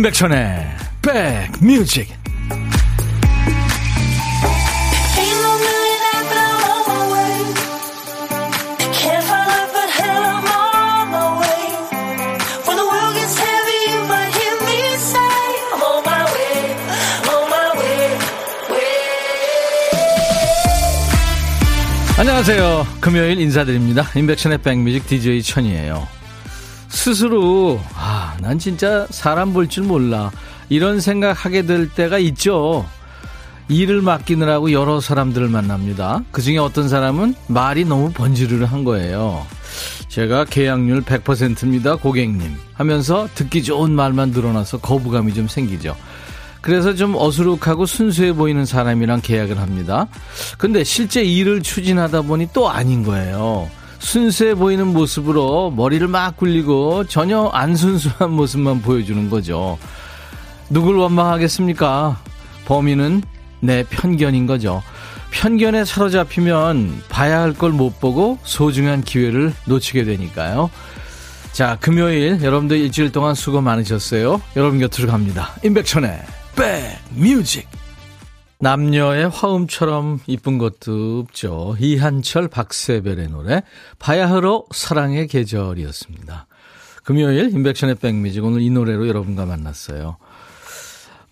임백천의 백뮤직 안녕하세요. 금요일 인사드립니다. 임백천의 백뮤직 DJ 천이에요. 스스로 아, 난 진짜 사람 볼 줄 몰라. 이런 생각하게 될 때가 있죠. 일을 맡기느라고 여러 사람들을 만납니다. 그 중에 어떤 사람은 말이 너무 번지르르한 거예요. 제가 계약률 100%입니다, 고객님. 하면서 듣기 좋은 말만 늘어나서 거부감이 좀 생기죠. 그래서 좀 어수룩하고 순수해 보이는 사람이랑 계약을 합니다. 근데 실제 일을 추진하다 보니 또 아닌 거예요. 순수해 보이는 모습으로 머리를 막 굴리고 전혀 안 순수한 모습만 보여주는 거죠. 누굴 원망하겠습니까? 범인은 내 편견인 거죠. 편견에 사로잡히면 봐야 할 걸 못 보고 소중한 기회를 놓치게 되니까요. 자, 금요일 여러분들 일주일 동안 수고 많으셨어요. 여러분 곁으로 갑니다. 임백천의 백뮤직 남녀의 화음처럼 이쁜 것도 없죠. 이한철 박세별의 노래 바야흐로 사랑의 계절이었습니다. 금요일 인백션의 백뮤직 오늘 이 노래로 여러분과 만났어요.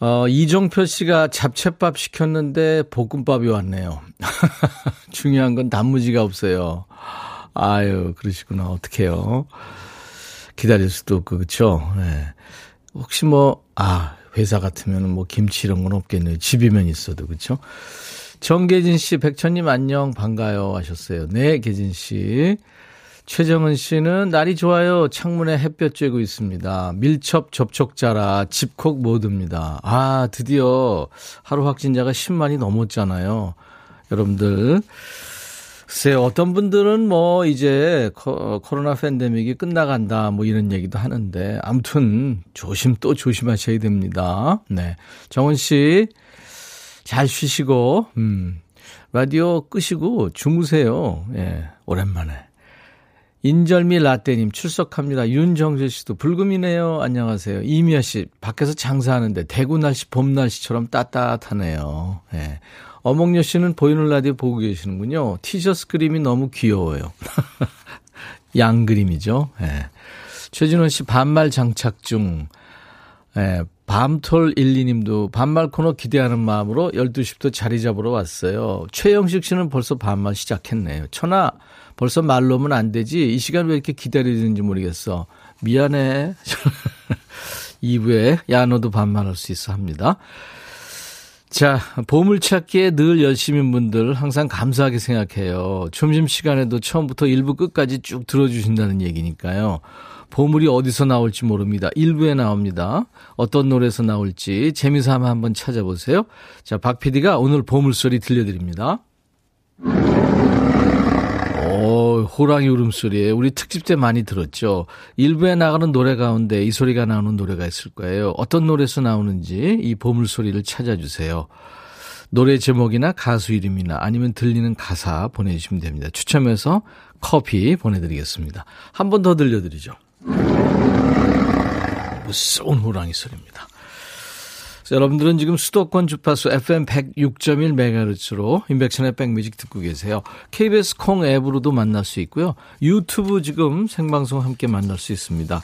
어, 이종표 씨가 잡채밥 시켰는데 볶음밥이 왔네요. 중요한 건 단무지가 없어요. 아유, 그러시구나. 어떡해요. 기다릴 수도 없고, 그쵸? 네. 혹시 뭐, 아, 회사 같으면 뭐 김치 이런 건 없겠네요. 집이면 있어도 그렇죠. 정계진 씨, 백천님 안녕 반가요 하셨어요. 네, 계진 씨. 최정은 씨는 날이 좋아요. 창문에 햇볕 쬐고 있습니다. 밀접 접촉자라 집콕 모드입니다. 아, 드디어 하루 확진자가 10만이 넘었잖아요. 여러분들 글쎄 어떤 분들은 뭐 이제 코 로나 팬데믹이 끝나간다 뭐 이런 얘기도 하는데 아무튼 조심 또 조심하셔야 됩니다. 네. 정원 씨 잘 쉬시고 음. 라디오 끄시고 주무세요. 예. 오랜만에. 인절미 라떼님 출석합니다. 윤정재 씨도 불금이네요. 안녕하세요. 이미아 씨 밖에서 장사하는데 대구 날씨 봄 날씨처럼 따뜻하네요. 예. 어몽여 씨는 보이는 라디오 보고 계시는군요. 티셔츠 그림이 너무 귀여워요. 양 그림이죠. 예. 최진원 씨 반말 장착 중. 예, 밤톨 12님도 반말 코너 기대하는 마음으로 12시부터 자리 잡으러 왔어요. 최영식 씨는 벌써 반말 시작했네요. 천아, 벌써 말로 하면 안 되지. 이 시간 왜 이렇게 기다리는지 모르겠어. 미안해. 2부에 야 너도 반말할 수 있어 합니다. 자, 보물찾기에 늘 열심인 분들 항상 감사하게 생각해요. 점심시간에도 처음부터 일부 끝까지 쭉 들어주신다는 얘기니까요. 보물이 어디서 나올지 모릅니다. 일부에 나옵니다. 어떤 노래에서 나올지 재미삼아 한번 찾아보세요. 자, 박 PD가 오늘 보물소리 들려드립니다. 오, 호랑이 울음소리에 우리 특집 때 많이 들었죠. 일부에 나가는 노래 가운데 이 소리가 나오는 노래가 있을 거예요. 어떤 노래에서 나오는지 이 보물소리를 찾아주세요. 노래 제목이나 가수 이름이나 아니면 들리는 가사 보내주시면 됩니다. 추첨해서 커피 보내드리겠습니다. 한 번 더 들려드리죠. 무서운 호랑이 소리입니다. 여러분들은 지금 수도권 주파수 FM 106.1MHz로 인백션의 백뮤직 듣고 계세요. KBS 콩 앱으로도 만날 수 있고요. 유튜브 지금 생방송 함께 만날 수 있습니다.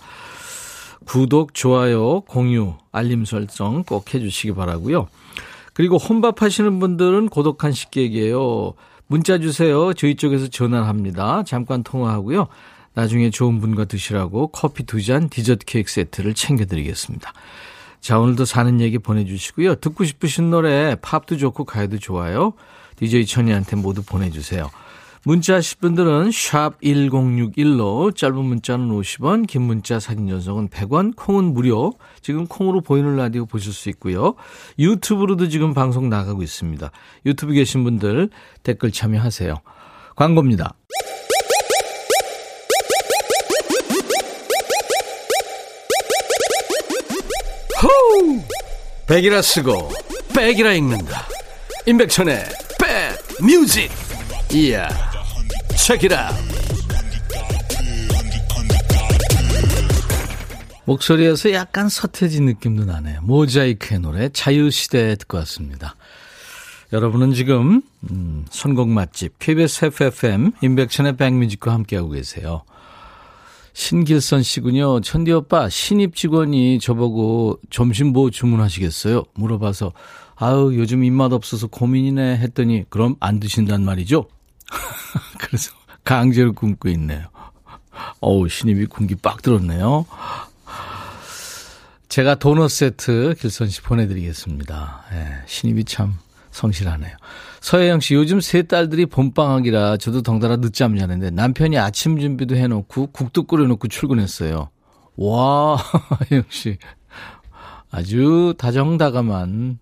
구독, 좋아요, 공유, 알림 설정 꼭 해주시기 바라고요. 그리고 혼밥 하시는 분들은 고독한 식객이에요. 문자 주세요. 저희 쪽에서 전화합니다. 잠깐 통화하고요. 나중에 좋은 분과 드시라고 커피 두 잔, 디저트 케이크 세트를 챙겨드리겠습니다. 자, 오늘도 사는 얘기 보내주시고요. 듣고 싶으신 노래, 팝도 좋고 가요도 좋아요. DJ 천이한테 모두 보내주세요. 문자 하실 분들은 샵 1061로 짧은 문자는 50원, 긴 문자 사진 전송은 100원, 콩은 무료. 지금 콩으로 보이는 라디오 보실 수 있고요. 유튜브로도 지금 방송 나가고 있습니다. 유튜브 계신 분들 댓글 참여하세요. 광고입니다. 백이라 쓰고 백이라 읽는다. 임백천의 백 뮤직. 이야. 체키라. 목소리에서 약간 서태진 느낌도 나네요. 모자이크의 노래 자유시대 듣고 왔습니다. 여러분은 지금 음, 선곡 맛집 KBS FFM 인백천의 백뮤직과 함께하고 계세요. 신길선 씨군요. 천디 오빠 신입 직원이 저보고 점심 뭐 주문하시겠어요? 물어봐서 아유 요즘 입맛 없어서 고민이네 했더니 그럼 안 드신단 말이죠? 그래서 강제로 굶고 있네요. 어우 신입이 군기 빡 들었네요. 제가 도넛 세트 길선 씨 보내드리겠습니다. 예, 신입이 참 성실하네요. 서혜영 씨, 요즘 세 딸들이 봄방학이라 저도 덩달아 늦잠 자는데 남편이 아침 준비도 해놓고 국도 끓여놓고 출근했어요. 와, 혜영 씨. 아주 다정다감한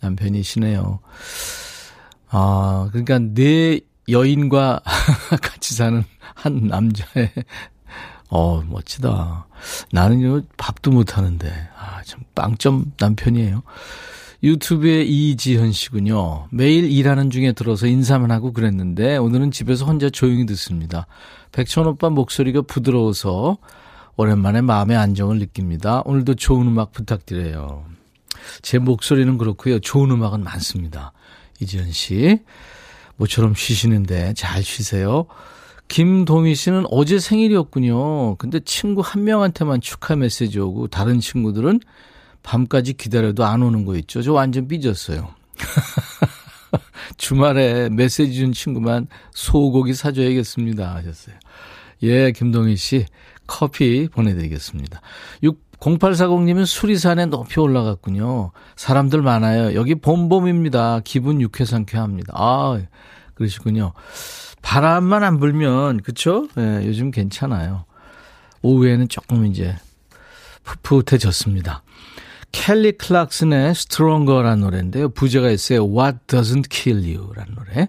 남편이시네요. 아, 그러니까 내 여인과 같이 사는 한 남자의 어, 멋지다. 나는 요 밥도 못 하는데. 아, 참 빵점 남편이에요. 유튜브에 이지현 씨군요. 매일 일하는 중에 들어서 인사만 하고 그랬는데 오늘은 집에서 혼자 조용히 듣습니다. 백천 오빠 목소리가 부드러워서 오랜만에 마음의 안정을 느낍니다. 오늘도 좋은 음악 부탁드려요. 제 목소리는 그렇고요. 좋은 음악은 많습니다. 이지현 씨. 모처럼 쉬시는데 잘 쉬세요. 김동희 씨는 어제 생일이었군요. 근데 친구 한 명한테만 축하 메시지 오고 다른 친구들은 밤까지 기다려도 안 오는 거 있죠. 저 완전 삐졌어요. 주말에 메시지 준 친구만 소고기 사줘야겠습니다. 하셨어요. 예, 김동희 씨 커피 보내드리겠습니다. 0840님은 수리산에 높이 올라갔군요. 사람들 많아요. 여기 봄봄입니다. 기분 유쾌 상쾌 합니다. 아, 그러시군요. 바람만 안 불면 그쵸? 예, 요즘 괜찮아요. 오후에는 조금 이제 풋풋해졌습니다. 켈리 클락슨의 Stronger라는 노래인데요. 부제가 있어요. What Doesn't Kill You라는 노래.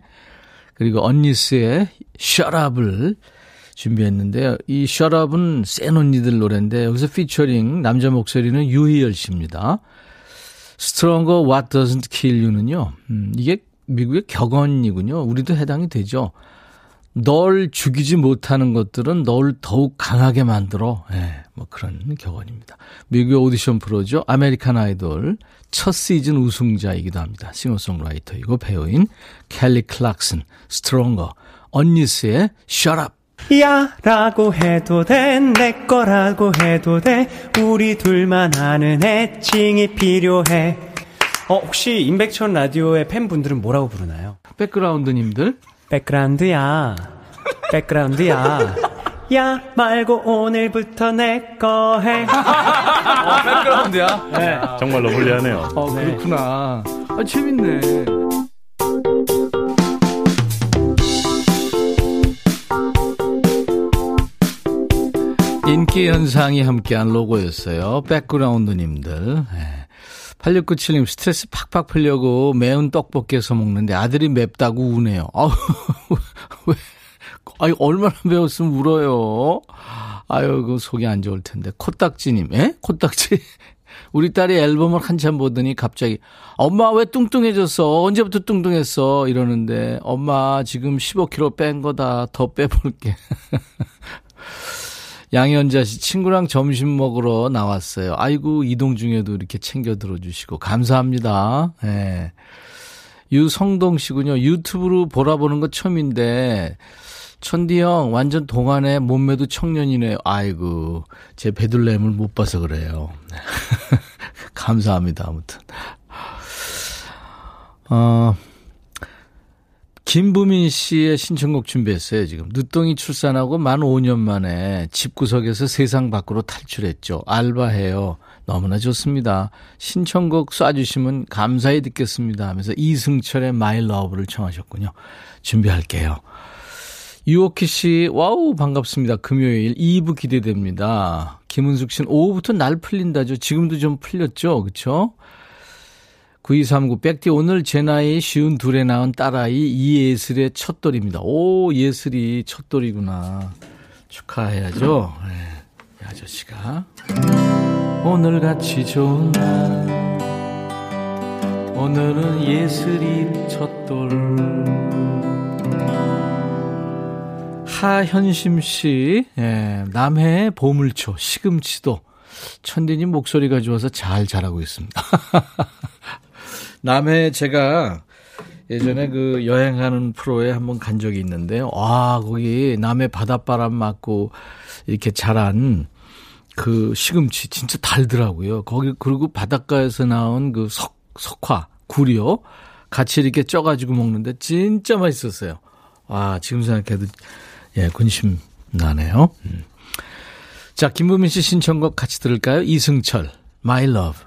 그리고 언니스의 Shut Up을 준비했는데요. 이 Shut Up은 센 언니들 노래인데 여기서 피처링 남자 목소리는 유희열 씨입니다. Stronger What Doesn't Kill You는요. 음, 이게 미국의 격언이군요. 우리도 해당이 되죠. 널 죽이지 못하는 것들은 널 더욱 강하게 만들어. 예, 네, 뭐 그런 격언입니다. 미국의 오디션 프로죠. American Idol 첫 시즌 우승자이기도 합니다. 싱어송라이터이고 배우인 켈리 클락슨, 스트롱거, 언니스의 Shut Up. 야 라고 해도 돼 내 거라고 해도 돼 우리 둘만 아는 애칭이 필요해 어 혹시 임백천 라디오의 팬분들은 뭐라고 부르나요? 백그라운드님들 백그라운드야. 백그라운드야. 야 말고 오늘부터 내 거 해. 어, 백그라운드야. 네. 정말로 불리하네요. 어, 그렇구나. 아, 재밌네. 인기 현상이 함께한 로고였어요. 백그라운드님들. 네. 8697님 스트레스 팍팍 풀려고 매운 떡볶이에서 먹는데 아들이 맵다고 우네요. 아우, 왜, 아유, 얼마나 매웠으면 울어요. 아유, 그 속이 안 좋을 텐데. 코딱지님, 에? 코딱지? 우리 딸이 앨범을 한참 보더니 갑자기, 엄마 왜 뚱뚱해졌어? 언제부터 뚱뚱했어? 이러는데, 엄마 지금 15kg 뺀 거다. 더 빼볼게. 양현자 씨 친구랑 점심 먹으러 나왔어요. 아이고 이동 중에도 이렇게 챙겨 들어주시고 감사합니다. 예. 네. 유성동 씨군요. 유튜브로 보라보는 거 처음인데 천디 형 완전 동안에 몸매도 청년이네요. 아이고 제 베들렘을 못 봐서 그래요. 감사합니다. 아무튼. 어, 김부민 씨의 신청곡 준비했어요, 지금. 늦둥이 출산하고 만 5년 만에 집구석에서 세상 밖으로 탈출했죠. 알바해요. 너무나 좋습니다. 신청곡 쏴주시면 감사히 듣겠습니다 하면서 이승철의 My Love를 청하셨군요. 준비할게요. 유오키 씨, 와우, 반갑습니다. 금요일 2부 기대됩니다. 김은숙 씨는 오후부터 날 풀린다죠. 지금도 좀 풀렸죠? 그쵸? 9239 백디 오늘 제 나이 쉬운 둘에 낳은 딸아이 이예슬의 첫돌입니다. 오 예슬이 첫돌이구나. 축하해야죠. 네, 이 아저씨가 오늘같이 좋은 날 오늘은 예슬이 첫돌 하현심 씨 예, 남해의 보물초 시금치도 천디님 목소리가 좋아서 잘 자라고 있습니다. 남해 제가 예전에 그 여행하는 프로에 한번 간 적이 있는데요. 와, 거기 남해 바닷바람 맞고 이렇게 자란 그 시금치 진짜 달더라고요. 거기 그리고 바닷가에서 나온 그 석, 석화, 굴이요. 같이 이렇게 쪄가지고 먹는데 진짜 맛있었어요. 아, 지금 생각해도 예, 군심 나네요. 음. 자, 김부민 씨 신청곡 같이 들을까요? 이승철, My Love.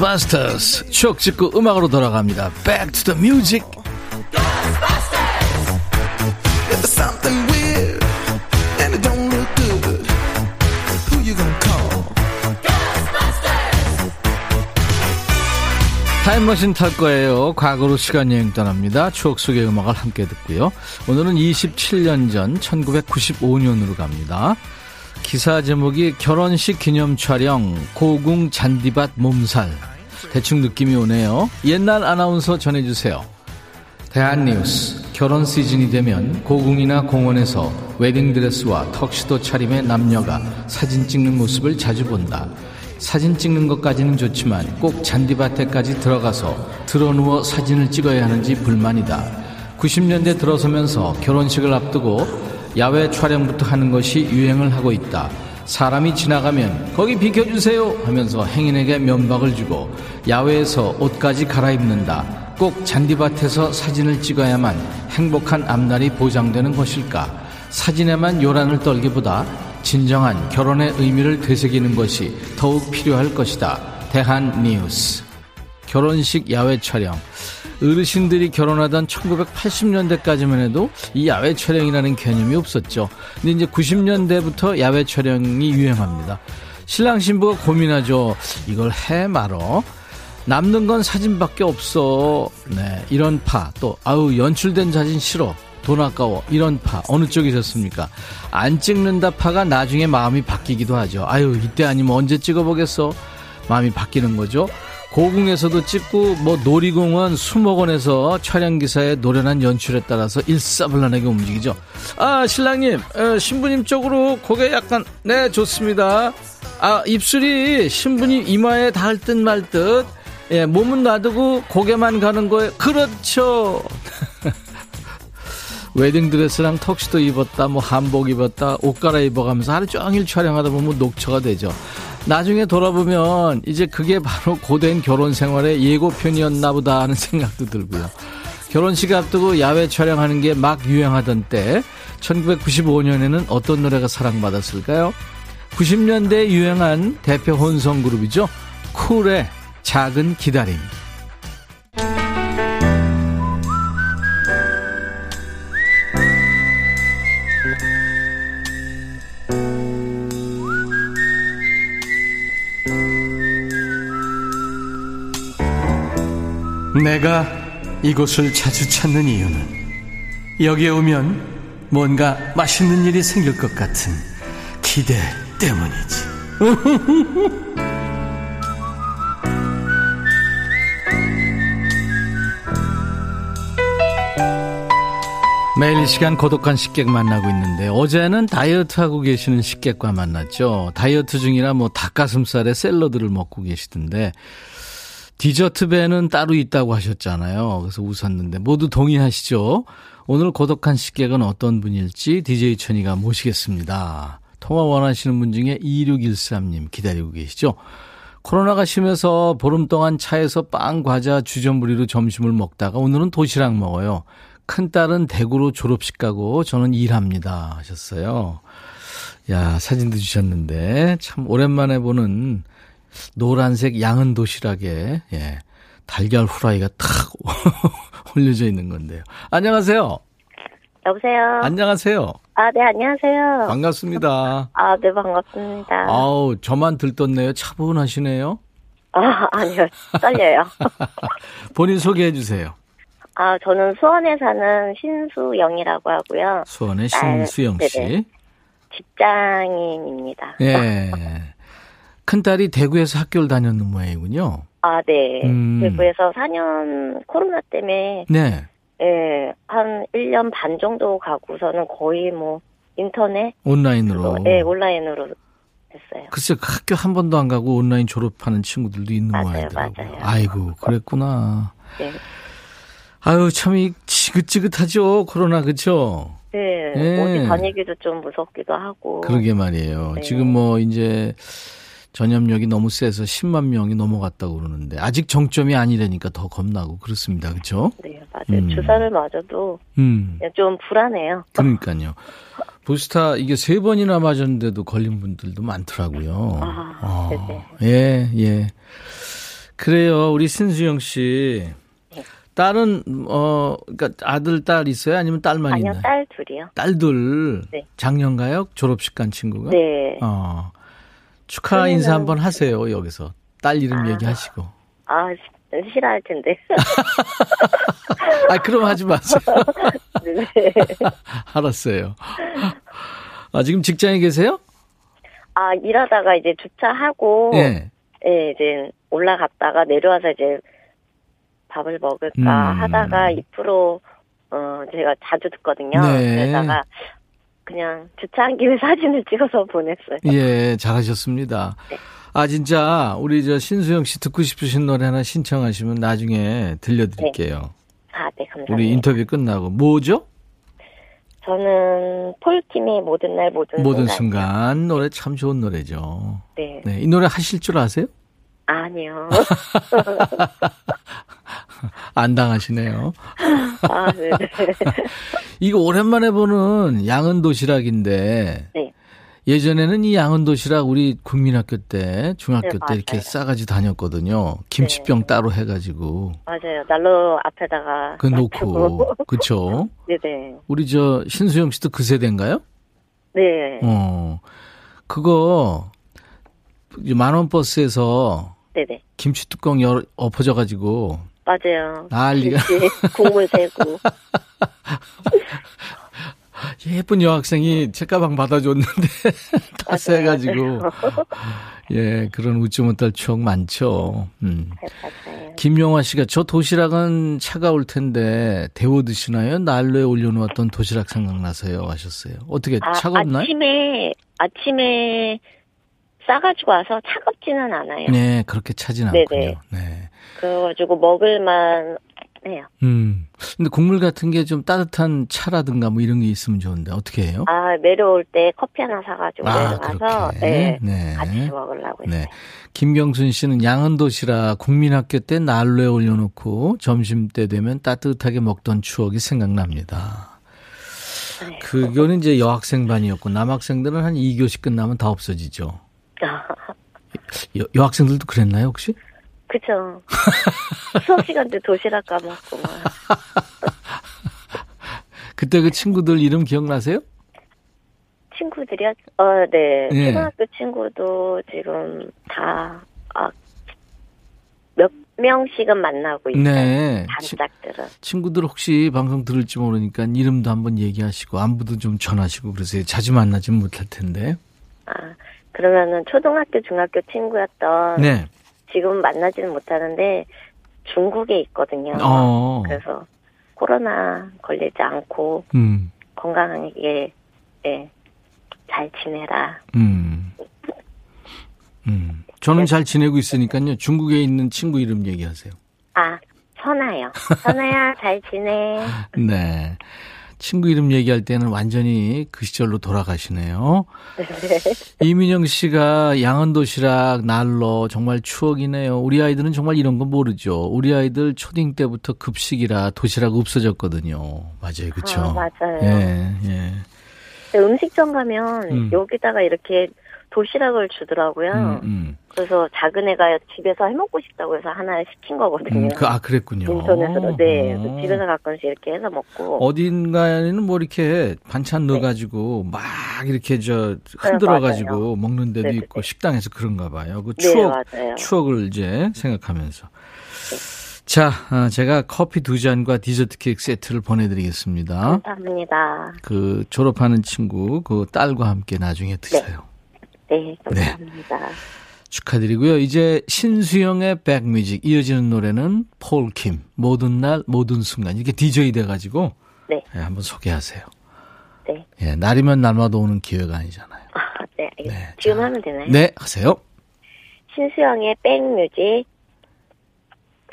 Ghostbusters 추억 찍고 음악으로 돌아갑니다. Back to the music. 타임머신 탈 거예요. 과거로 시간 여행 떠납니다. 추억 속의 음악을 함께 듣고요. 오늘은 27년 전 1995년으로 갑니다. 기사 제목이 결혼식 기념 촬영 고궁 잔디밭 몸살 대충 느낌이 오네요. 옛날 아나운서 전해주세요. 대한뉴스 결혼 시즌이 되면 고궁이나 공원에서 웨딩드레스와 턱시도 차림의 남녀가 사진 찍는 모습을 자주 본다. 사진 찍는 것까지는 좋지만 꼭 잔디밭에까지 들어가서 드러누워 사진을 찍어야 하는지 불만이다. 90년대 들어서면서 결혼식을 앞두고 야외 촬영부터 하는 것이 유행을 하고 있다. 사람이 지나가면 거기 비켜주세요 하면서 행인에게 면박을 주고 야외에서 옷까지 갈아입는다. 꼭 잔디밭에서 사진을 찍어야만 행복한 앞날이 보장되는 것일까? 사진에만 요란을 떨기보다 진정한 결혼의 의미를 되새기는 것이 더욱 필요할 것이다. 대한 뉴스. 결혼식 야외 촬영. 어르신들이 결혼하던 1980년대까지만 해도 이 야외 촬영이라는 개념이 없었죠. 근데 이제 90년대부터 야외 촬영이 유행합니다. 신랑 신부가 고민하죠. 이걸 해 말어. 남는 건 사진밖에 없어. 네, 이런 파. 또 아우 연출된 사진 싫어. 돈 아까워. 이런 파. 어느 쪽이셨습니까? 안 찍는다 파가 나중에 마음이 바뀌기도 하죠. 아유, 이때 아니면 언제 찍어보겠어? 마음이 바뀌는 거죠. 고궁에서도 찍고 뭐 놀이공원 수목원에서 촬영 기사의 노련한 연출에 따라서 일사불란하게 움직이죠. 아 신랑님 어, 신부님 쪽으로 고개 약간 네 좋습니다. 아 입술이 신부님 이마에 닿을 듯 말 듯. 예, 몸은 놔두고 고개만 가는 거예요. 그렇죠. 웨딩드레스랑 턱시도 입었다, 뭐 한복 입었다, 옷 갈아입어가면서 하루 종일 촬영하다 보면 녹초가 되죠. 나중에 돌아보면 이제 그게 바로 고된 결혼 생활의 예고편이었나 보다 하는 생각도 들고요. 결혼식 앞두고 야외 촬영하는 게 막 유행하던 때 1995년에는 어떤 노래가 사랑받았을까요? 90년대에 유행한 대표 혼성 그룹이죠. 쿨의 작은 기다림. 내가 이곳을 자주 찾는 이유는 여기에 오면 뭔가 맛있는 일이 생길 것 같은 기대 때문이지. 매일 이 시간 고독한 식객 만나고 있는데 어제는 다이어트 하고 계시는 식객과 만났죠. 다이어트 중이라 뭐 닭가슴살에 샐러드를 먹고 계시던데 디저트 배는 따로 있다고 하셨잖아요. 그래서 웃었는데 모두 동의하시죠? 오늘 고독한 식객은 어떤 분일지 DJ 천이가 모시겠습니다. 통화 원하시는 분 중에 2613님 기다리고 계시죠? 코로나가 심해서 보름 동안 차에서 빵, 과자, 주전부리로 점심을 먹다가 오늘은 도시락 먹어요. 큰딸은 대구로 졸업식 가고 저는 일합니다. 하셨어요. 야, 사진도 주셨는데 참 오랜만에 보는 노란색 양은 도시락에 예. 달걀 후라이가 탁 올려져 있는 건데요. 안녕하세요. 여보세요. 안녕하세요. 아, 네, 안녕하세요. 반갑습니다. 아, 네, 반갑습니다. 아우, 저만 들떴네요. 차분하시네요. 아, 아니요. 떨려요. 본인 소개해 주세요. 아, 저는 수원에 사는 신수영이라고 하고요. 수원의 신수영 씨. 네네. 직장인입니다. 예. 큰딸이 대구에서 학교를 다녔는 모양이군요. 아, 네. 음. 대구에서 4년 코로나 때문에. 네. 예, 한 1년 반 정도 가고서는 거의 뭐 인터넷 온라인으로 네, 온라인으로 했어요. 글쎄 학교 한 번도 안 가고 온라인 졸업하는 친구들도 있는 모양이더라고요. 맞아요. 아이고, 그랬구나. 네. 아유, 참 지긋지긋하죠. 코로나 그렇죠? 네. 네. 어디 다니기도 좀 무섭기도 하고. 그러게 말이에요. 네. 지금 뭐 이제 전염력이 너무 세서 10만 명이 넘어갔다고 그러는데 아직 정점이 아니라니까 더 겁나고 그렇습니다. 그렇죠? 네, 맞아요. 음. 주사를 맞아도 음. 좀 불안해요. 그러니까요. 부스타 이게 세 번이나 맞았는데도 걸린 분들도 많더라고요. 아, 어. 예, 예. 그래요. 우리 신수영 씨. 네. 딸은 어 그러니까 아들 딸 있어요? 아니면 딸만 아니요, 있나요? 딸 둘이요. 딸들. 네. 작년가요? 졸업식 간 친구가? 네. 어. 축하 인사 한번 하세요, 여기서. 딸 이름 아, 얘기하시고. 아, 싫어할 텐데. 아, 그럼 하지 마세요. 네. 알았어요. 아, 지금 직장에 계세요? 아, 일하다가 이제 주차하고. 네. 네, 이제 올라갔다가 내려와서 이제 밥을 먹을까 음. 하다가 2% 어, 제가 자주 듣거든요. 네. 그러다가 그냥 주차한 김에 사진을 찍어서 보냈어요. 예, 잘하셨습니다. 네. 아, 진짜, 우리 저 신수영 씨 듣고 싶으신 노래 하나 신청하시면 나중에 들려드릴게요. 네. 아, 네, 감사합니다. 우리 인터뷰 끝나고. 뭐죠? 저는 폴킴의 모든 날 모든, 모든 순간. 순간. 노래 참 좋은 노래죠. 네. 네. 이 노래 하실 줄 아세요? 아니요. 안 당하시네요. 아, 네. 이거 오랜만에 보는 양은 도시락인데. 네. 예전에는 이 양은 도시락 우리 국민학교 때, 중학교 네, 때 이렇게 싸가지 다녔거든요. 김치병 네. 따로 해가지고. 맞아요. 난로 앞에다가. 그 놓고. 그쵸? 네네. 우리 저 신수영 씨도 그 세대인가요? 네. 어. 그거, 만원 버스에서. 네네. 김치 뚜껑 열, 엎어져가지고. 맞아요. 난리가. 국물 새고. 예쁜 여학생이 책가방 받아줬는데 탓해가지고 예 그런 웃지 못할 추억 많죠. 음. 맞아요. 김용화 씨가 저 도시락은 차가울 텐데 데워 드시나요? 난로에 올려놓았던 도시락 생각나서요 하셨어요. 어떻게 아, 차갑나요? 아침에 아침에 싸가지고 와서 차갑지는 않아요. 네 그렇게 차진 않군요. 네. 그래가지고 먹을만 해요. 음. 근데 국물 같은 게 좀 따뜻한 차라든가 뭐 이런 게 있으면 좋은데 어떻게 해요? 아, 내려올 때 커피 하나 사가지고 아, 내려가서 네, 네. 같이 먹으려고 네. 했어요. 네. 김경순 씨는 양은 도시락 국민학교 때 난로에 올려놓고 점심 때 되면 따뜻하게 먹던 추억이 생각납니다. 네. 그거는 이제 여학생 반이었고 남학생들은 한 2교시 끝나면 다 없어지죠. 여, 여학생들도 그랬나요 혹시? 그쵸. 수업 시간 때 도시락 까먹고 막. 그때 그 친구들 이름 기억나세요? 친구들이요? 어, 네. 네. 초등학교 친구도 지금 다, 아, 몇 명씩은 만나고 있어요. 네. 단짝들은. 친구들 혹시 방송 들을지 모르니까 이름도 한번 얘기하시고 안부도 좀 전하시고 그러세요. 자주 만나진 못할 텐데. 아, 그러면은 초등학교, 중학교 친구였던 네. 지금 만나지는 못하는데 중국에 있거든요. 어. 그래서 코로나 걸리지 않고 음. 건강하게 네, 잘 지내라. 음. 음. 저는 네. 잘 지내고 있으니까요. 중국에 있는 친구 이름 얘기하세요. 아, 선아요. 선아야, 잘 지내. 네. 친구 이름 얘기할 때는 완전히 그 시절로 돌아가시네요. 네. 이민영 씨가 양은 도시락, 난로 정말 추억이네요. 우리 아이들은 정말 이런 거 모르죠. 우리 아이들 초딩 때부터 급식이라 도시락 없어졌거든요. 맞아요, 그렇죠? 아, 맞아요. 예, 예. 음식점 가면 음. 여기다가 이렇게 도시락을 주더라고요. 음, 음. 그래서 작은 애가 집에서 해먹고 싶다고 해서 하나 시킨 거거든요. 음, 그, 아, 그랬군요. 인천에서도, 네. 어. 집에서 가끔씩 이렇게 해서 먹고. 어딘가에는 뭐 이렇게 반찬 네. 넣어가지고 막 이렇게 저 흔들어가지고 네, 먹는 데도 네네. 있고 식당에서 그런가 봐요. 그 네, 추억, 네, 추억을 이제 생각하면서. 네. 자, 아, 제가 커피 두 잔과 디저트 케이크 세트를 보내드리겠습니다. 감사합니다. 그 졸업하는 친구, 그 딸과 함께 나중에 드세요. 네, 감사합니다. 네. 축하드리고요. 이제 신수영의 백뮤직 이어지는 노래는 폴킴 모든 날 모든 순간 이렇게 DJ 돼가지고 네. 네 한번 소개하세요. 네. 예, 날이면 날마다 오는 기회가 아니잖아요. 아, 네, 네. 지금 자, 하면 되나요? 네, 하세요. 신수영의 백뮤직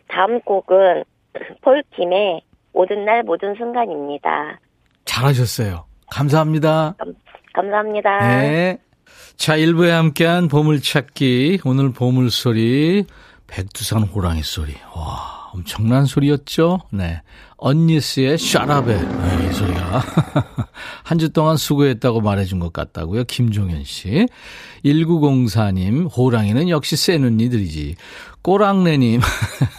다음 곡은 폴킴의 모든 날 모든 순간입니다. 잘하셨어요. 감사합니다. 감, 감사합니다. 네. 자, 1부에 함께한 보물찾기. 오늘 보물소리, 백두산 호랑이 소리. 와, 엄청난 소리였죠? 네. 언니스의 샤라베. 네, 이 소리가. 한 주 동안 수고했다고 말해준 것 같다고요. 김종현 씨. 1904님, 호랑이는 역시 센 언니들이지. 꼬랑내님.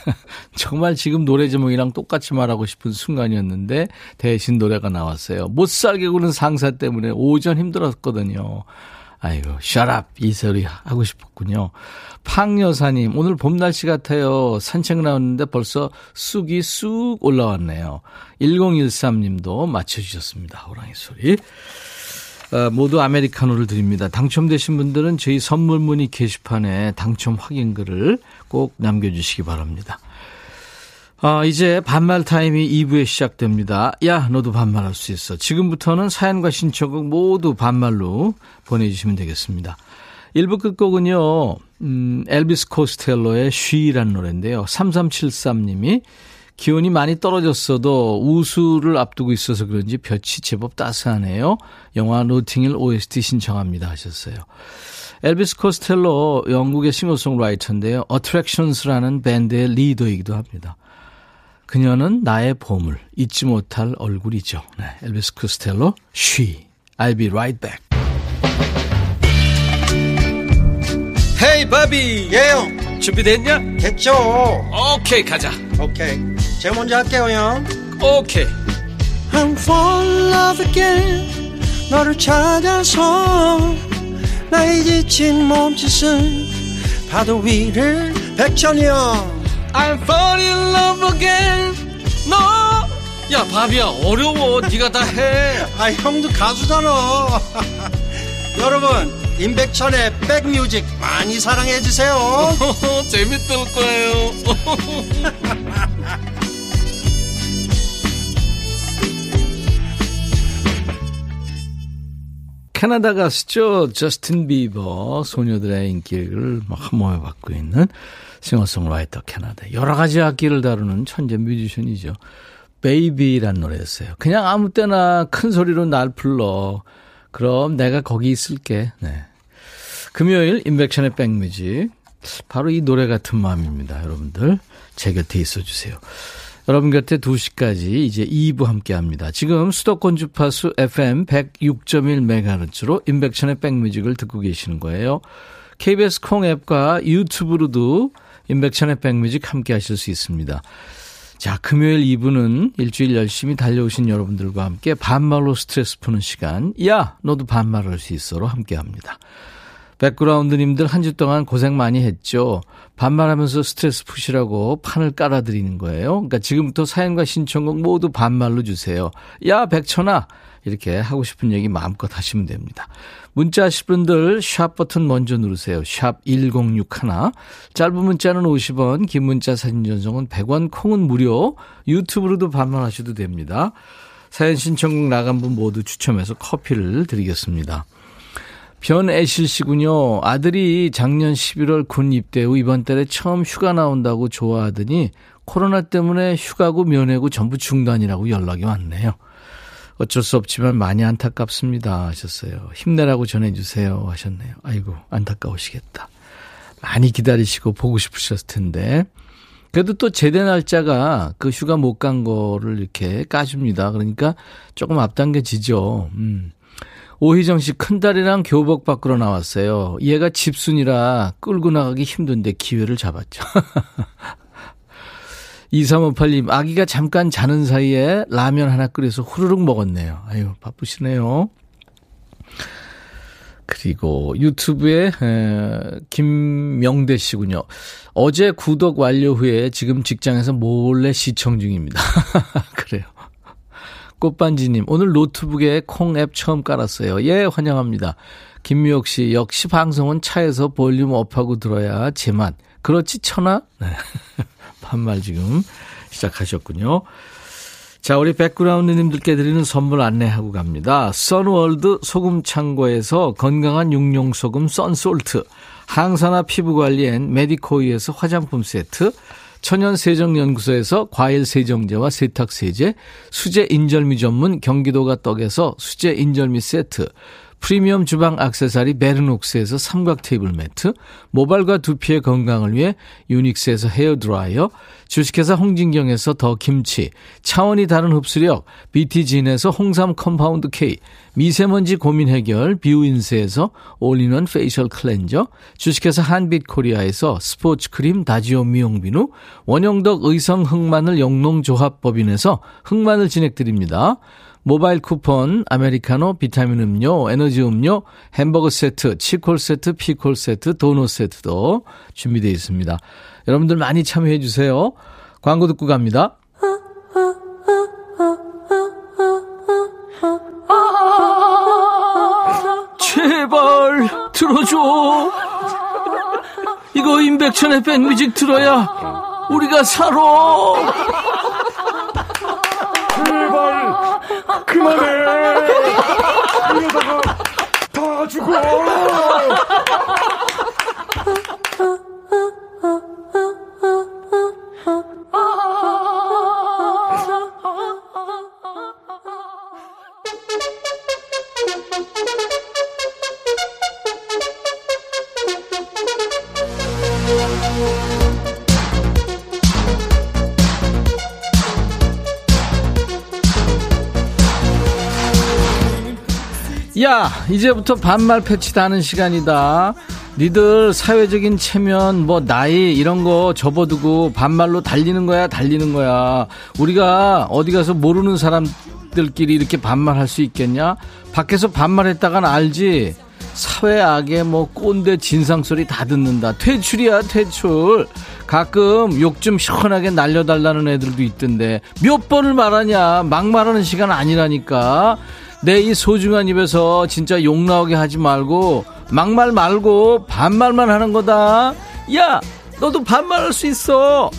정말 지금 노래 제목이랑 똑같이 말하고 싶은 순간이었는데, 대신 노래가 나왔어요. 못 살게 구는 상사 때문에 오전 힘들었거든요. 아이고, 샤랍 이 소리 하고 싶었군요. 팡여사님, 오늘 봄 날씨 같아요. 산책 나왔는데 벌써 쑥이 쑥 올라왔네요. 1013님도 맞춰주셨습니다. 호랑이 소리. 어, 모두 아메리카노를 드립니다. 당첨되신 분들은 저희 선물 문의 게시판에 당첨 확인글을 꼭 남겨주시기 바랍니다. 아, 이제 반말 타임이 2부에 시작됩니다. 야, 너도 반말할 수 있어. 지금부터는 사연과 신청곡 모두 반말로 보내주시면 되겠습니다. 1부 끝곡은요, 음, 엘비스 코스텔로의 쉬란 노래인데요. 3373님이 기온이 많이 떨어졌어도 우수를 앞두고 있어서 그런지 볕이 제법 따스하네요. 영화 노팅힐 OST 신청합니다 하셨어요. 엘비스 코스텔로 영국의 싱어송라이터인데요. 어트랙션스라는 밴드의 리더이기도 합니다. 그녀는 나의 보물, 잊지 못할 얼굴이죠. 네, 엘비스 쿠스텔로, She. I'll be right back. 헤이 바비 예영 준비됐냐? 됐죠 오케이 가자 오케이 제가 먼저 할게요 형 오케이 I'm fall in love again 너를 찾아서 나의 지친 몸짓은 파도 위를 백천이 형 I'm fall in love again. 너. 야, 바비야, 어려워. 네가 다 해. 아, 형도 가수잖아. 여러분, 임백천의 백뮤직 많이 사랑해 주세요. 재밌을 거예요. 캐나다 가수죠. 저스틴 비버 소녀들의 인기를 막 몰아받고 있는 싱어송라이터 캐나다. 여러 가지 악기를 다루는 천재 뮤지션이죠. Baby란 노래였어요. 그냥 아무 때나 큰 소리로 날 불러. 그럼 내가 거기 있을게. 네. 금요일 인백션의 백뮤직. 바로 이 노래 같은 마음입니다. 여러분들. 제 곁에 있어 주세요. 여러분 곁에 2시까지 이제 2부 함께 합니다. 지금 수도권 주파수 FM 106.1MHz로 인백션의 백뮤직을 듣고 계시는 거예요. KBS 콩 앱과 유튜브로도 인백천의 백뮤직 함께 하실 수 있습니다. 자, 금요일 2부는 일주일 열심히 달려오신 여러분들과 함께 반말로 스트레스 푸는 시간. 야, 너도 반말할 수 있어로 함께 합니다. 백그라운드님들 한 주 동안 고생 많이 했죠. 반말하면서 스트레스 푸시라고 판을 깔아드리는 거예요. 그러니까 지금부터 사연과 신청곡 모두 반말로 주세요. 야, 백천아! 이렇게 하고 싶은 얘기 마음껏 하시면 됩니다. 문자 하실 분들 샵 버튼 먼저 누르세요. 샵 1061. 짧은 문자는 50원, 긴 문자 사진 전송은 100원, 콩은 무료. 유튜브로도 반말하셔도 됩니다. 사연 신청곡 나간 분 모두 추첨해서 커피를 드리겠습니다. 변애실 씨군요. 아들이 작년 11월 군 입대 후 이번 달에 처음 휴가 나온다고 좋아하더니 코로나 때문에 휴가고 면회고 전부 중단이라고 연락이 왔네요. 어쩔 수 없지만 많이 안타깝습니다 하셨어요. 힘내라고 전해주세요 하셨네요. 아이고 안타까우시겠다. 많이 기다리시고 보고 싶으셨을 텐데. 그래도 또 제대 날짜가 그 휴가 못 간 거를 이렇게 까줍니다. 그러니까 조금 앞당겨지죠. 음. 오희정 씨 큰딸이랑 교복 밖으로 나왔어요. 얘가 집순이라 끌고 나가기 힘든데 기회를 잡았죠. 2358님, 아기가 잠깐 자는 사이에 라면 하나 끓여서 후루룩 먹었네요. 아유, 바쁘시네요. 그리고 유튜브에 에, 김명대 씨군요. 어제 구독 완료 후에 지금 직장에서 몰래 시청 중입니다. 그래요. 꽃반지님, 오늘 노트북에 콩 앱 처음 깔았어요. 예, 환영합니다. 김미옥 씨, 역시 방송은 차에서 볼륨 up하고 들어야 제맛. 그렇지, 천아? 네. 반말 지금 시작하셨군요. 자, 우리 백그라운드님들께 드리는 선물 안내하고 갑니다. 선월드 소금 창고에서 건강한 육룡 소금 썬솔트, 항산화 피부 관리엔 메디코이에서 화장품 세트, 천연 세정연구소에서 과일 세정제와 세탁 세제, 수제 인절미 전문 경기도가 떡에서 수제 인절미 세트, 프리미엄 주방 악세사리 베르녹스에서 삼각 테이블 매트, 모발과 두피의 건강을 위해 유닉스에서 헤어 드라이어, 주식회사 홍진경에서 더 김치, 차원이 다른 흡수력 BT진에서 홍삼 compound K, 미세먼지 고민 해결 뷰인스에서 all-in-one facial cleanser, 주식회사 한빛 코리아에서 스포츠 크림 다지오 미용비누, 원형덕 의성 흑마늘 영농조합법인에서 흑마늘 진행드립니다. 모바일 쿠폰, 아메리카노, 비타민 음료, 에너지 음료, 햄버거 세트, 치콜 세트, 피콜 세트, 도넛 세트도 준비되어 있습니다. 여러분들 많이 참여해 주세요. 광고 듣고 갑니다. 제발 들어줘. 이거 임백천의 백뮤직 들어야 우리가 살아. 그만해. 이러다가 다 죽어. 이제부터 반말 패치다는 시간이다. 니들 사회적인 체면, 뭐, 나이, 이런 거 접어두고 반말로 달리는 거야, 달리는 거야. 우리가 어디 가서 모르는 사람들끼리 이렇게 반말할 수 있겠냐? 밖에서 반말했다간 알지? 사회 악에 뭐 꼰대 진상 소리 다 듣는다. 퇴출이야, 퇴출. 가끔 욕 좀 시원하게 날려달라는 애들도 있던데. 몇 번을 말하냐? 막 말하는 시간 아니라니까. 내 이 소중한 입에서 진짜 욕 나오게 하지 말고 막말 말고 반말만 하는 거다. 야, 너도 반말할 수 있어.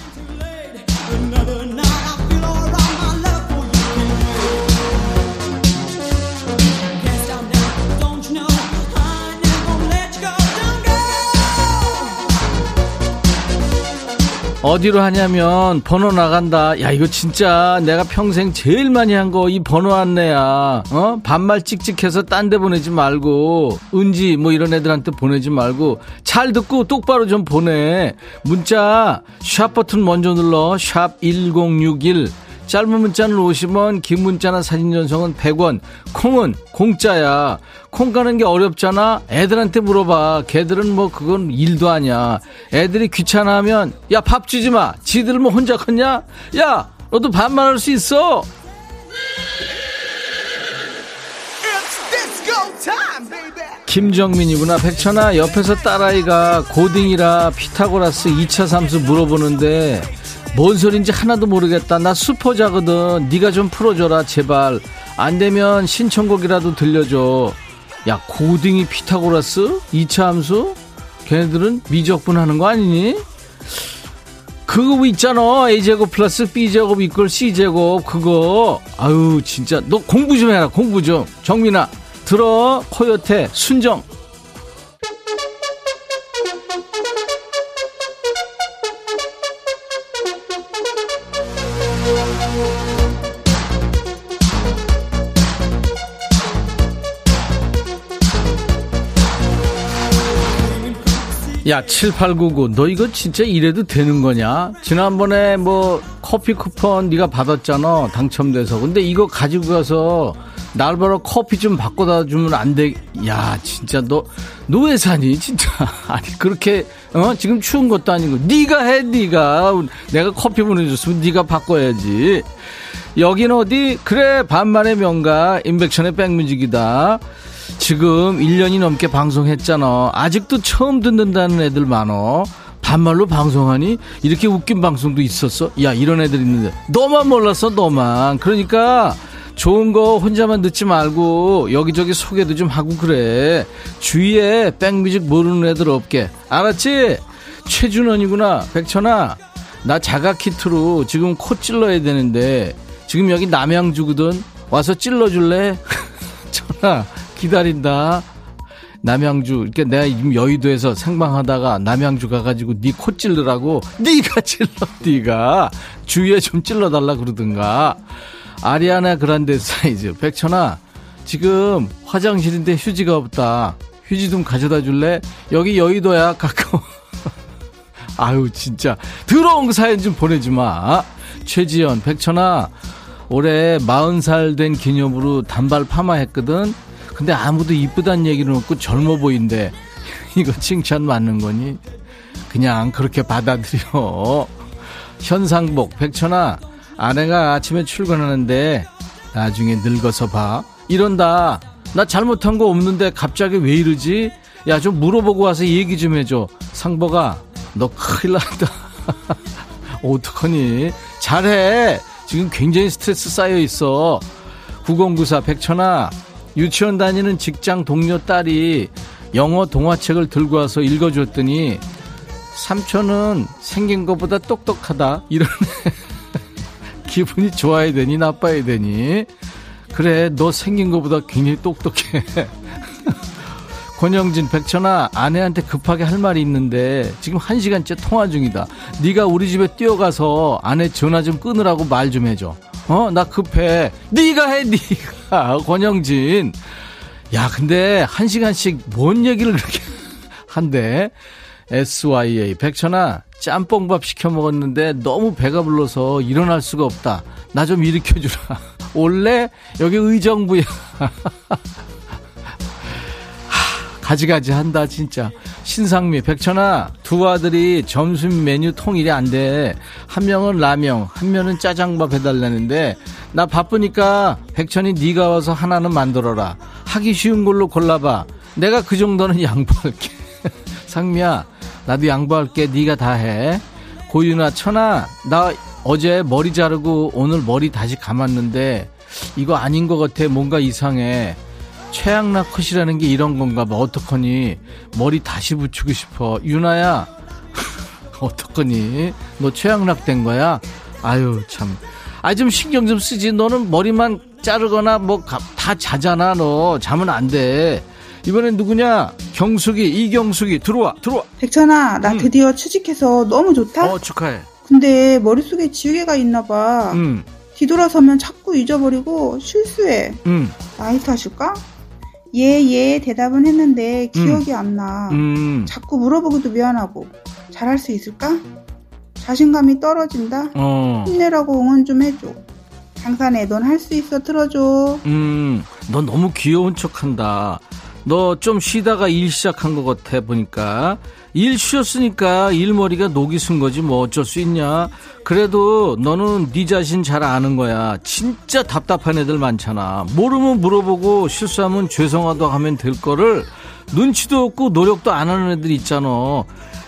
어디로 하냐면 번호 나간다. 야 이거 진짜 내가 평생 제일 많이 한 거 이 번호 안내야. 어 반말 찍찍해서 딴 데 보내지 말고 은지 뭐 이런 애들한테 보내지 말고 잘 듣고 똑바로 좀 보내. 문자 샵 버튼 먼저 눌러 샵 1061. 짧은 문자는 50원, 긴 문자나 사진 전송은 100원, 콩은 공짜야. 콩 가는 게 어렵잖아? 애들한테 물어봐. 걔들은 뭐 그건 일도 아니야. 애들이 귀찮아하면 야 밥 주지 마. 지들 뭐 혼자 컸냐? 야 너도 반말 할 수 있어. 김정민이구나. 백천아, 옆에서 딸아이가 고딩이라 피타고라스 2차 함수 물어보는데 뭔 소린지 하나도 모르겠다. 나 수포자거든. 네가 좀 풀어줘라 제발. 안 되면 신청곡이라도 들려줘. 야 고딩이 피타고라스? 2차 함수? 걔네들은 미적분 하는 거 아니니? 그거 있잖아. A제곱 플러스 B제곱 이퀄 C제곱 그거. 아유 진짜 너 공부 좀 해라 공부 좀. 정민아 들어 코요태 순정 야, 7899, 너 이거 진짜 이래도 되는 거냐? 지난번에 뭐 커피 쿠폰 네가 받았잖아. 당첨돼서. 근데 이거 가지고 가서 날 바로 커피 좀 바꿔다 주면 안 돼. 야, 진짜 너, 너 왜 사니? 진짜. 아니, 그렇게, 어? 지금 추운 것도 아니고. 네가 해, 네가. 내가 커피 보내줬으면 네가 바꿔야지. 여긴 어디? 그래, 반만의 명가. 임백천의 백뮤직이다. 지금 1년이 넘게 방송했잖아. 아직도 처음 듣는다는 애들 많어. 반말로 방송하니? 이렇게 웃긴 방송도 있었어? 야, 이런 애들 있는데. 너만 몰랐어, 너만. 그러니까, 좋은 거 혼자만 듣지 말고, 여기저기 소개도 좀 하고 그래. 주위에 백뮤직 모르는 애들 없게. 알았지? 최준원이구나. 백천아. 나 자가 키트로 지금 코 찔러야 되는데, 지금 여기 남양주거든. 와서 찔러줄래? 전화. 기다린다. 남양주 이렇게 내가 지금 여의도에서 생방하다가 남양주 가가지고 네 코 찔르라고 네가 찔러 네가. 주위에 좀 찔러달라 그러든가. 아리아나 그란데 사이즈. 백천아 지금 화장실인데 휴지가 없다. 휴지 좀 가져다 줄래? 여기 여의도야 가까워. 아유 진짜. 들어온 사연 좀 보내주마. 최지연 백천아 올해 40살 된 기념으로 단발 파마했거든 근데 아무도 이쁘단 얘기는 없고 젊어 보인대. 이거 칭찬 맞는 거니? 그냥 그렇게 받아들여. 현상복, 백천아, 아내가 아침에 출근하는데 나중에 늙어서 봐. 이런다. 나 잘못한 거 없는데 갑자기 왜 이러지? 야, 좀 물어보고 와서 얘기 좀 해줘. 상복아, 너 큰일 난다. 어떡하니? 잘해. 지금 굉장히 스트레스 쌓여 있어. 9094 백천아, 유치원 다니는 직장 동료 딸이 영어 동화책을 들고 와서 읽어줬더니 삼촌은 생긴 것보다 똑똑하다 이러네 기분이 좋아야 되니 나빠야 되니. 그래 너 생긴 것보다 굉장히 똑똑해. 권영진 백천아 아내한테 급하게 할 말이 있는데 지금 한 시간째 통화 중이다. 네가 우리 집에 뛰어가서 아내 전화 좀 끊으라고 말 좀 해줘 어 나 급해 네가 해 네가 아, 권영진. 야, 근데 한 시간씩 뭔 얘기를 그렇게 한대? SYA. 백천아, 짬뽕밥 시켜 먹었는데 너무 배가 불러서 일어날 수가 없다. 나 좀 일으켜 주라. 원래 여기 의정부야. 가지가지 한다 진짜. 신상미 백천아 두 아들이 점심 메뉴 통일이 안 돼. 한 명은 라면 한 명은 짜장밥 해달라는데 나 바쁘니까 백천이 네가 와서 하나는 만들어라. 하기 쉬운 걸로 골라봐. 내가 그 정도는 양보할게. 상미야 나도 양보할게. 네가 다 해. 고윤아 천아 나 어제 머리 자르고 오늘 머리 다시 감았는데 이거 아닌 것 같아. 뭔가 이상해 최양락 컷이라는 게 이런 건가 봐. 어떡하니? 머리 다시 붙이고 싶어. 유나야, 어떡하니? 너 최양락 된 거야? 아유, 참. 아, 좀 신경 좀 쓰지. 너는 머리만 자르거나 뭐 다 자잖아, 너. 자면 안 돼. 이번엔 누구냐? 경숙이, 이경숙이. 들어와, 들어와. 백천아, 나 응. 드디어 취직해서 너무 좋다? 어, 축하해. 근데 머릿속에 지우개가 있나 봐. 응. 뒤돌아서면 자꾸 잊어버리고 실수해. 응. 나이 탓일까? 예, 예, 대답은 했는데 기억이 음. 안 나. 음. 자꾸 물어보기도 미안하고. 잘할 수 있을까? 자신감이 떨어진다? 어. 힘내라고 응원 좀 해줘. 장사네, 넌 할 수 있어, 틀어줘. 음, 넌 너무 귀여운 척 한다. 너 좀 쉬다가 일 시작한 것 같아, 보니까. 일 쉬었으니까 일머리가 녹이 쓴 거지 뭐 어쩔 수 있냐. 그래도 너는 네 자신 잘 아는 거야. 진짜 답답한 애들 많잖아. 모르면 물어보고 실수하면 죄송하다 하면 될 거를 눈치도 없고 노력도 안 하는 애들 있잖아.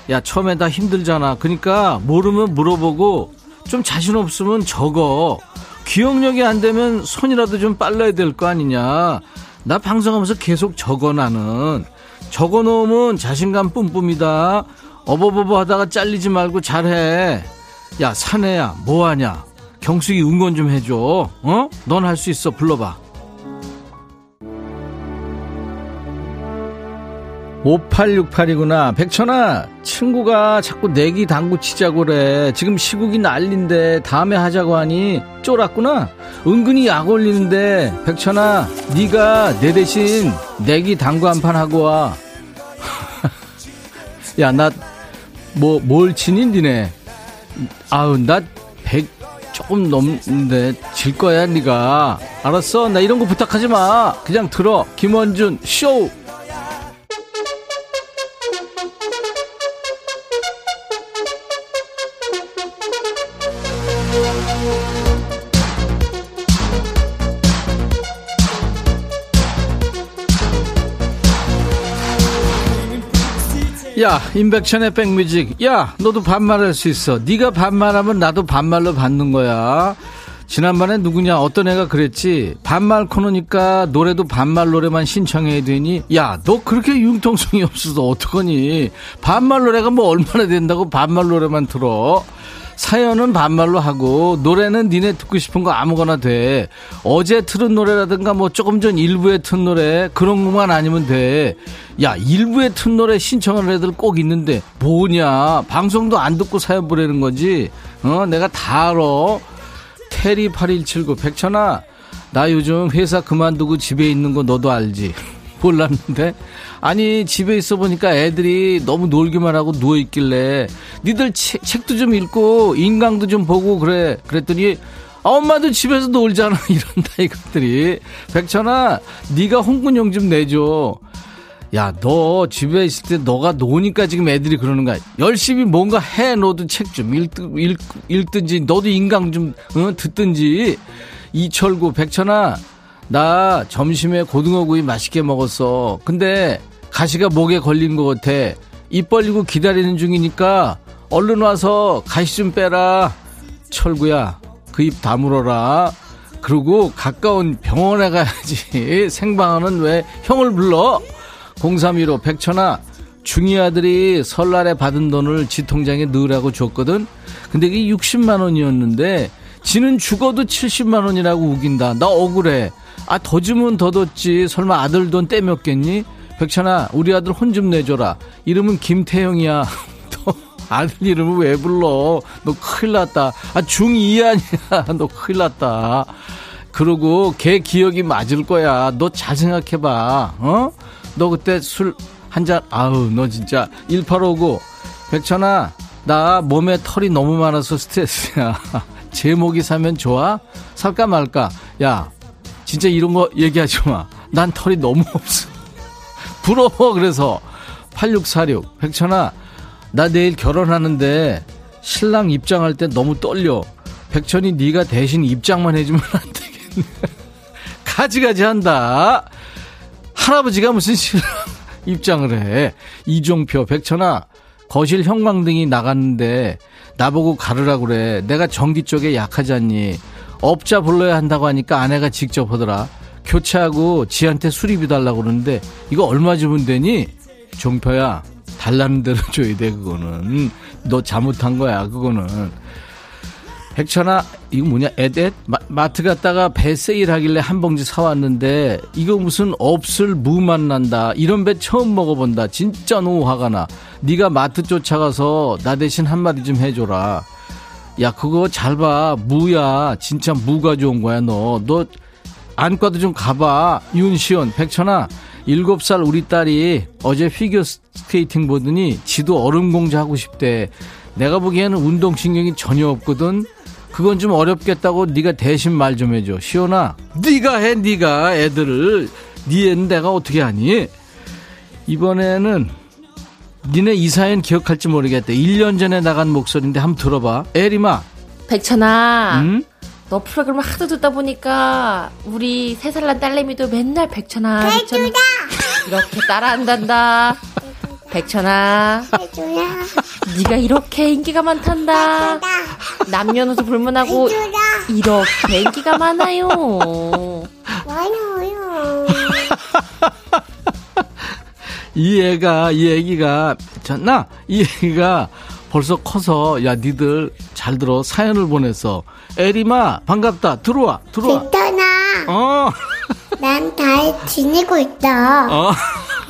야 처음에 다 힘들잖아. 그러니까 모르면 물어보고 좀 자신 없으면 적어. 기억력이 안 되면 손이라도 좀 빨라야 될 거 아니냐. 나 방송하면서 계속 적어 나는 적어 놓으면 자신감 뿜뿜이다. 어버버버 하다가 잘리지 말고 잘해. 야, 사내야, 뭐하냐? 경숙이 응원 좀 해줘. 어? 넌 할 수 있어. 불러봐. 5868이구나. 백천아, 친구가 자꾸 내기 당구 치자고 그래. 지금 시국이 난린데 다음에 하자고 하니 쫄았구나. 은근히 약 올리는데 백천아, 네가 내 대신 내기 당구 한 판 하고 와. 야, 나, 뭐, 뭘 치니, 니네? 아우, 나100 조금 넘는데 질 거야, 니가. 알았어? 나 이런 거 부탁하지 마. 그냥 들어. 김원준, 쇼! 야 임백천의 백뮤직. 야 너도 반말할 수 있어. 네가 반말하면 나도 반말로 받는 거야. 지난번에 누구냐 어떤 애가 그랬지? 반말 코너니까 노래도 반말 노래만 신청해야 되니? 야 너 그렇게 융통성이 없어서 어떡하니? 반말 노래가 뭐 얼마나 된다고 반말 노래만 들어 사연은 반말로 하고 노래는 니네 듣고 싶은 거 아무거나 돼. 어제 틀은 노래라든가 뭐 조금 전 일부에 튼 노래 그런 것만 아니면 돼. 야 일부에 튼 노래 신청하는 애들 꼭 있는데 뭐냐 방송도 안 듣고 사연 보내는 거지. 어 내가 다 알아. 테리 8179 백천아 나 요즘 회사 그만두고 집에 있는 거 너도 알지. 몰랐는데 아니 집에 있어 보니까 애들이 너무 놀기만 하고 누워 있길래 니들 책, 책도 좀 읽고 인강도 좀 보고 그래. 그랬더니 아, 엄마도 집에서 놀잖아. 이런다 이것들이. 백천아 네가 홍군용 좀 내줘. 야 너 집에 있을 때 너가 노니까 지금 애들이 그러는 거야. 열심히 뭔가 해. 너도 책 좀 읽든지 너도 인강 좀 어, 듣든지. 이철구 백천아 나 점심에 고등어구이 맛있게 먹었어. 근데 가시가 목에 걸린 것 같아. 입 벌리고 기다리는 중이니까 얼른 와서 가시 좀 빼라. 철구야, 그 입 다물어라. 그리고 가까운 병원에 가야지. 생방하는 왜 형을 불러? 0315 백천아, 중이 아들이 설날에 받은 돈을 지 통장에 넣으라고 줬거든? 근데 그게 60만 원이었는데, 지는 죽어도 70만 원이라고 우긴다. 나 억울해. 아, 더 주면 더 뒀지. 설마 아들 돈 떼먹겠니? 백천아, 우리 아들 혼 좀 내줘라. 이름은 김태형이야. 너 아들 이름을 왜 불러? 너 큰일 났다. 아, 중2 아니야. 너 큰일 났다. 그러고 걔 기억이 맞을 거야. 너 잘 생각해봐. 어? 너 그때 술 한 잔, 아우, 너 진짜. 1859. 백천아, 나 몸에 털이 너무 많아서 스트레스야. 제목이 사면 좋아? 살까 말까? 야, 진짜 이런 거 얘기하지 마. 난 털이 너무 없어. 부러워, 그래서. 8646. 백천아, 나 내일 결혼하는데 신랑 입장할 때 너무 떨려. 백천이 네가 대신 입장만 해주면 안 되겠네. 가지가지 한다. 할아버지가 무슨 신랑 입장을 해. 이종표, 백천아, 거실 형광등이 나갔는데 나보고 가르라 그래. 내가 전기 쪽에 약하지 않니? 업자 불러야 한다고 하니까 아내가 직접 하더라. 교체하고 지한테 수리비 달라고 그러는데 이거 얼마 주면 되니? 종표야 달라는 대로 줘야 돼 그거는. 너 잘못한 거야 그거는. 백천아 이거 뭐냐? 에댓 마, 트 갔다가 배 세일하길래 한 봉지 사왔는데 이거 무슨 없을 무 맛난다. 이런 배 처음 먹어본다. 진짜 너무 화가 나. 네가 마트 쫓아가서 나 대신 한마디 좀 해줘라. 야 그거 잘 봐. 무야. 진짜 무가 좋은 거야 너. 너 안과도 좀 가봐 윤시원 백천아 일곱 살 우리 딸이 어제 피겨 스케이팅 보더니 지도 얼음 공주 하고 싶대 내가 보기에는 운동신경이 전혀 없거든 그건 좀 어렵겠다고 네가 대신 말 좀 해줘 시원아 네가 해 네가 애들을 네 애는 내가 어떻게 하니 이번에는 니네 이 사연 기억할지 모르겠대. 1년 전에 나간 목소리인데 한번 들어봐. 에리마. 백천아. 응? 너 프로그램을 하도 듣다 보니까 우리 세 살 난 딸내미도 맨날 백천아. 백천아. 이렇게 따라한단다. 백천아. 백천아. 네가 이렇게 인기가 많단다. 남녀노소 불문하고 이렇게 인기가 많아요. 많아요. 이 애가 이 애기가 졌나? 이 애기가 벌써 커서 야 니들 잘 들어 사연을 보냈어. 에리마 반갑다 들어와 들어와. 괜찮아. 어. 난 잘 지내고 있어. 어.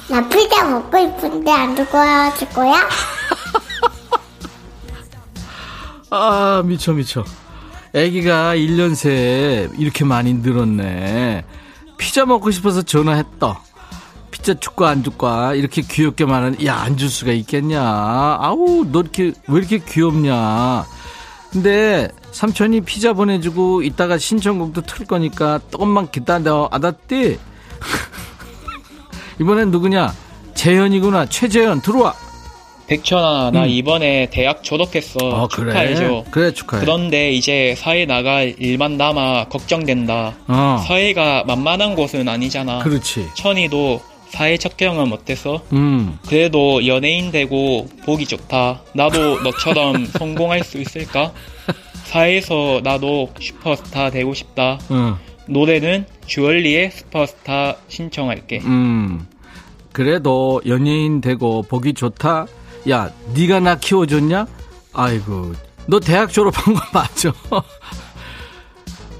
나 피자 먹고 싶은데 안 들고 와줄 거야? 아 미쳐 미쳐. 애기가 1년 새에 이렇게 많이 늘었네. 피자 먹고 싶어서 전화했다. 피자 줄까 안 줄까 이렇게 귀엽게 말하는 야 안 줄 수가 있겠냐 아우 너 이렇게 왜 이렇게 귀엽냐 근데 삼촌이 피자 보내주고 이따가 신청곡도 틀 거니까 조금만 기다려. 아다띠 이번엔 누구냐? 재현이구나. 최재현 들어와. 백천아 나 음. 이번에 대학 졸업했어. 어, 축하해줘. 그래. 그래 축하해. 그런데 이제 사회 나갈 일만 남아 걱정된다. 어. 사회가 만만한 곳은 아니잖아. 그렇지. 천이도 사회 첫 경험 어땠어? 음. 그래도 연예인 되고 보기 좋다 나도 너처럼 성공할 수 있을까? 사회에서 나도 슈퍼스타 되고 싶다 음. 노래는 주얼리의 슈퍼스타 신청할게 음. 그래 도 연예인 되고 보기 좋다 야, 네가 나 키워줬냐? 아이고, 너 대학 졸업한 거 맞죠?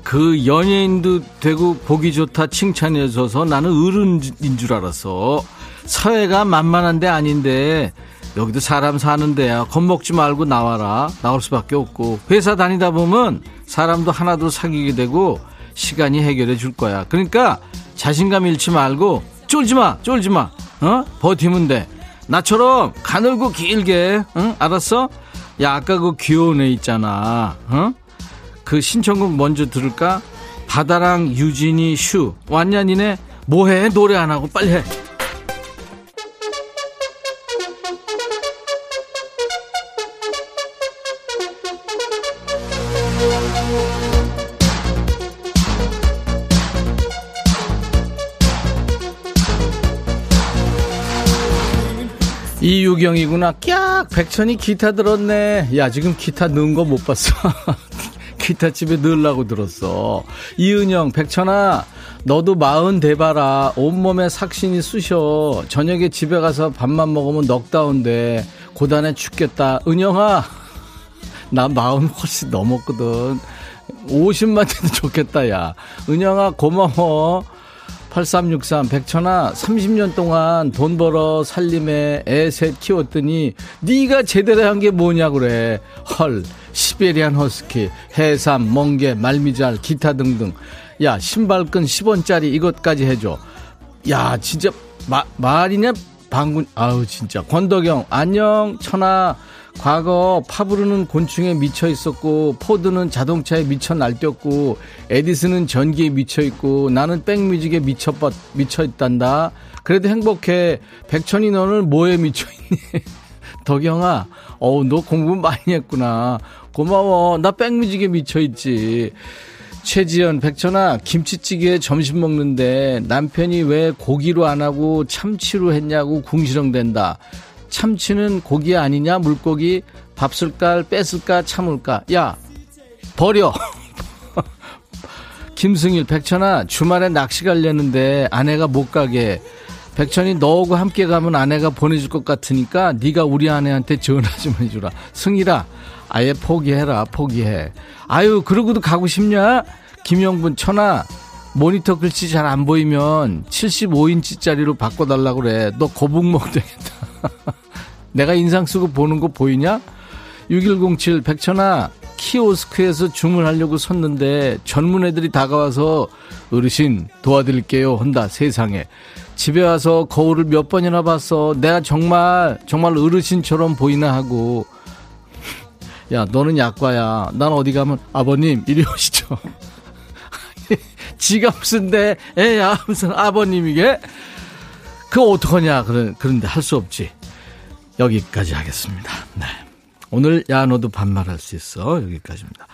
그 연예인도 되고 보기 좋다 칭찬해줘서 나는 어른인 줄 알았어. 사회가 만만한 데 아닌데 여기도 사람 사는 데야. 겁먹지 말고 나와라. 나올 수밖에 없고 회사 다니다 보면 사람도 하나둘 사귀게 되고 시간이 해결해 줄 거야. 그러니까 자신감 잃지 말고 쫄지 마, 쫄지 마. 어? 버티면 돼. 나처럼 가늘고 길게 응? 알았어? 야 아까 그 귀여운 애 있잖아 어? 그 신청곡 먼저 들을까? 바다랑 유진이 슈 왔냐 니네? 뭐해 노래 안 하고 빨리 해 이유경이구나. 깍! 백천이 기타 들었네. 야, 지금 기타 넣은 거 못 봤어. 기타 집에 넣으려고 들었어. 이은영, 백천아, 너도 마흔 돼봐라. 온몸에 삭신이 쑤셔. 저녁에 집에 가서 밥만 먹으면 넉다운데. 고단해 죽겠다. 은영아, 나 마흔 훨씬 넘었거든. 50만 돼도 좋겠다, 야. 은영아, 고마워. 8363 백천아 30년 동안 돈 벌어 살림에 애 셋 키웠더니 네가 제대로 한 게 뭐냐 그래. 헐 시베리안 허스키 해삼 멍게 말미잘 기타 등등. 야 신발끈 10원짜리 이것까지 해줘. 야 진짜 마, 말이냐? 방군 아우 진짜. 권덕영 안녕 천아 과거 파브르는 곤충에 미쳐 있었고 포드는 자동차에 미쳐 날뛰었고 에디슨은 전기에 미쳐 있고 나는 백뮤직에 미쳐 미쳐 있단다. 그래도 행복해. 백천이 너는 뭐에 미쳐 있니? 덕영아, 어우 너 공부 많이 했구나. 고마워. 나 백뮤직에 미쳐 있지. 최지연, 백천아, 김치찌개 점심 먹는데 남편이 왜 고기로 안 하고 참치로 했냐고 궁시렁댄다. 참치는 고기 아니냐? 물고기 밥 쓸까? 뺐을까? 참을까? 야 버려. 김승일 백천아 주말에 낚시 가려는데 아내가 못 가게. 백천이 너하고 함께 가면 아내가 보내줄 것 같으니까 네가 우리 아내한테 전화 좀 해주라. 승일아 아예 포기해라 포기해. 아유 그러고도 가고 싶냐? 김영분 천아 모니터 글씨 잘 안 보이면 75인치짜리로 바꿔달라 그래. 너 거북목 되겠다. 내가 인상 쓰고 보는 거 보이냐? 6107 백천아 키오스크에서 주문하려고 섰는데 젊은 애들이 다가와서 어르신 도와드릴게요 한다 세상에. 집에 와서 거울을 몇 번이나 봤어. 내가 정말 정말 어르신처럼 보이나 하고. 야 너는 약과야. 난 어디 가면 아버님 이리 오시죠 지가 무슨데 애야 무슨 아버님 이게 그거 어떡하냐 그런, 그런데 할 수 없지 여기까지 하겠습니다. 네. 오늘 야 너도 반말할 수 있어 여기까지입니다.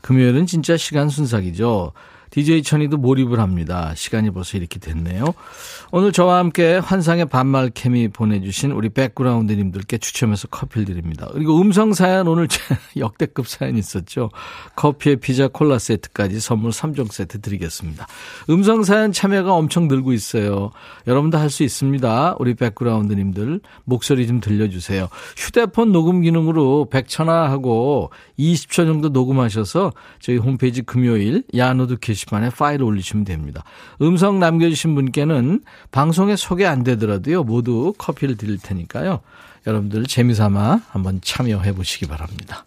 금요일은 진짜 시간 순삭이죠. DJ 천이도 몰입을 합니다. 시간이 벌써 이렇게 됐네요. 오늘 저와 함께 환상의 반말 케미 보내주신 우리 백그라운드님들께 추첨해서 커피를 드립니다. 그리고 음성 사연 오늘 역대급 사연 있었죠. 커피에 피자 콜라 세트까지 선물 3종 세트 드리겠습니다. 음성 사연 참여가 엄청 늘고 있어요. 여러분도 할 수 있습니다. 우리 백그라운드님들 목소리 좀 들려주세요. 휴대폰 녹음 기능으로 백천화하고 20초 정도 녹음하셔서 저희 홈페이지 금요일 야노드 게시판에 파일 올리시면 됩니다. 음성 남겨주신 분께는 방송에 소개 안 되더라도요, 모두 커피를 드릴 테니까요. 여러분들 재미삼아 한번 참여해 보시기 바랍니다.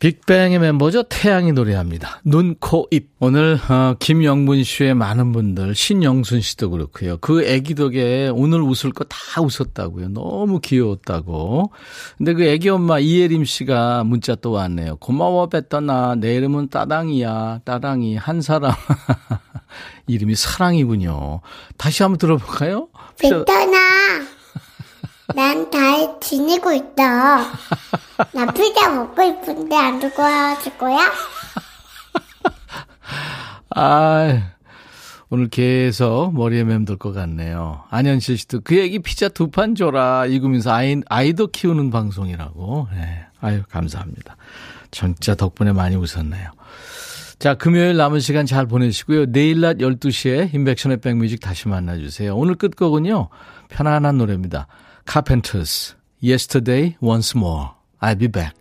빅뱅의 멤버죠. 태양이 노래합니다. 눈, 코, 입. 오늘 어, 김영문 씨의 많은 분들, 신영순 씨도 그렇고요. 그 애기 덕에 오늘 웃을 거 다 웃었다고요. 너무 귀여웠다고. 근데 그 애기 엄마 이예림 씨가 문자 또 왔네요. 고마워 뱉더나 내 이름은 따당이야. 따당이 한 사람. 이름이 사랑이군요. 다시 한번 들어볼까요? 뱉더나 난 잘 지내고 있다. 나 피자 먹고 싶은데 안 두고 와줄 거야? 아, 오늘 계속 머리에 맴돌 것 같네요. 안현실 씨도 그 얘기 피자 두 판 줘라. 이구면서 아이, 아이도 키우는 방송이라고. 네. 아유, 감사합니다. 진짜 덕분에 많이 웃었네요. 자, 금요일 남은 시간 잘 보내시고요. 내일 낮 12시에 인백션의 백뮤직 다시 만나주세요. 오늘 끝곡은요. 편안한 노래입니다. Carpenters, Yesterday Once More. I'll be back.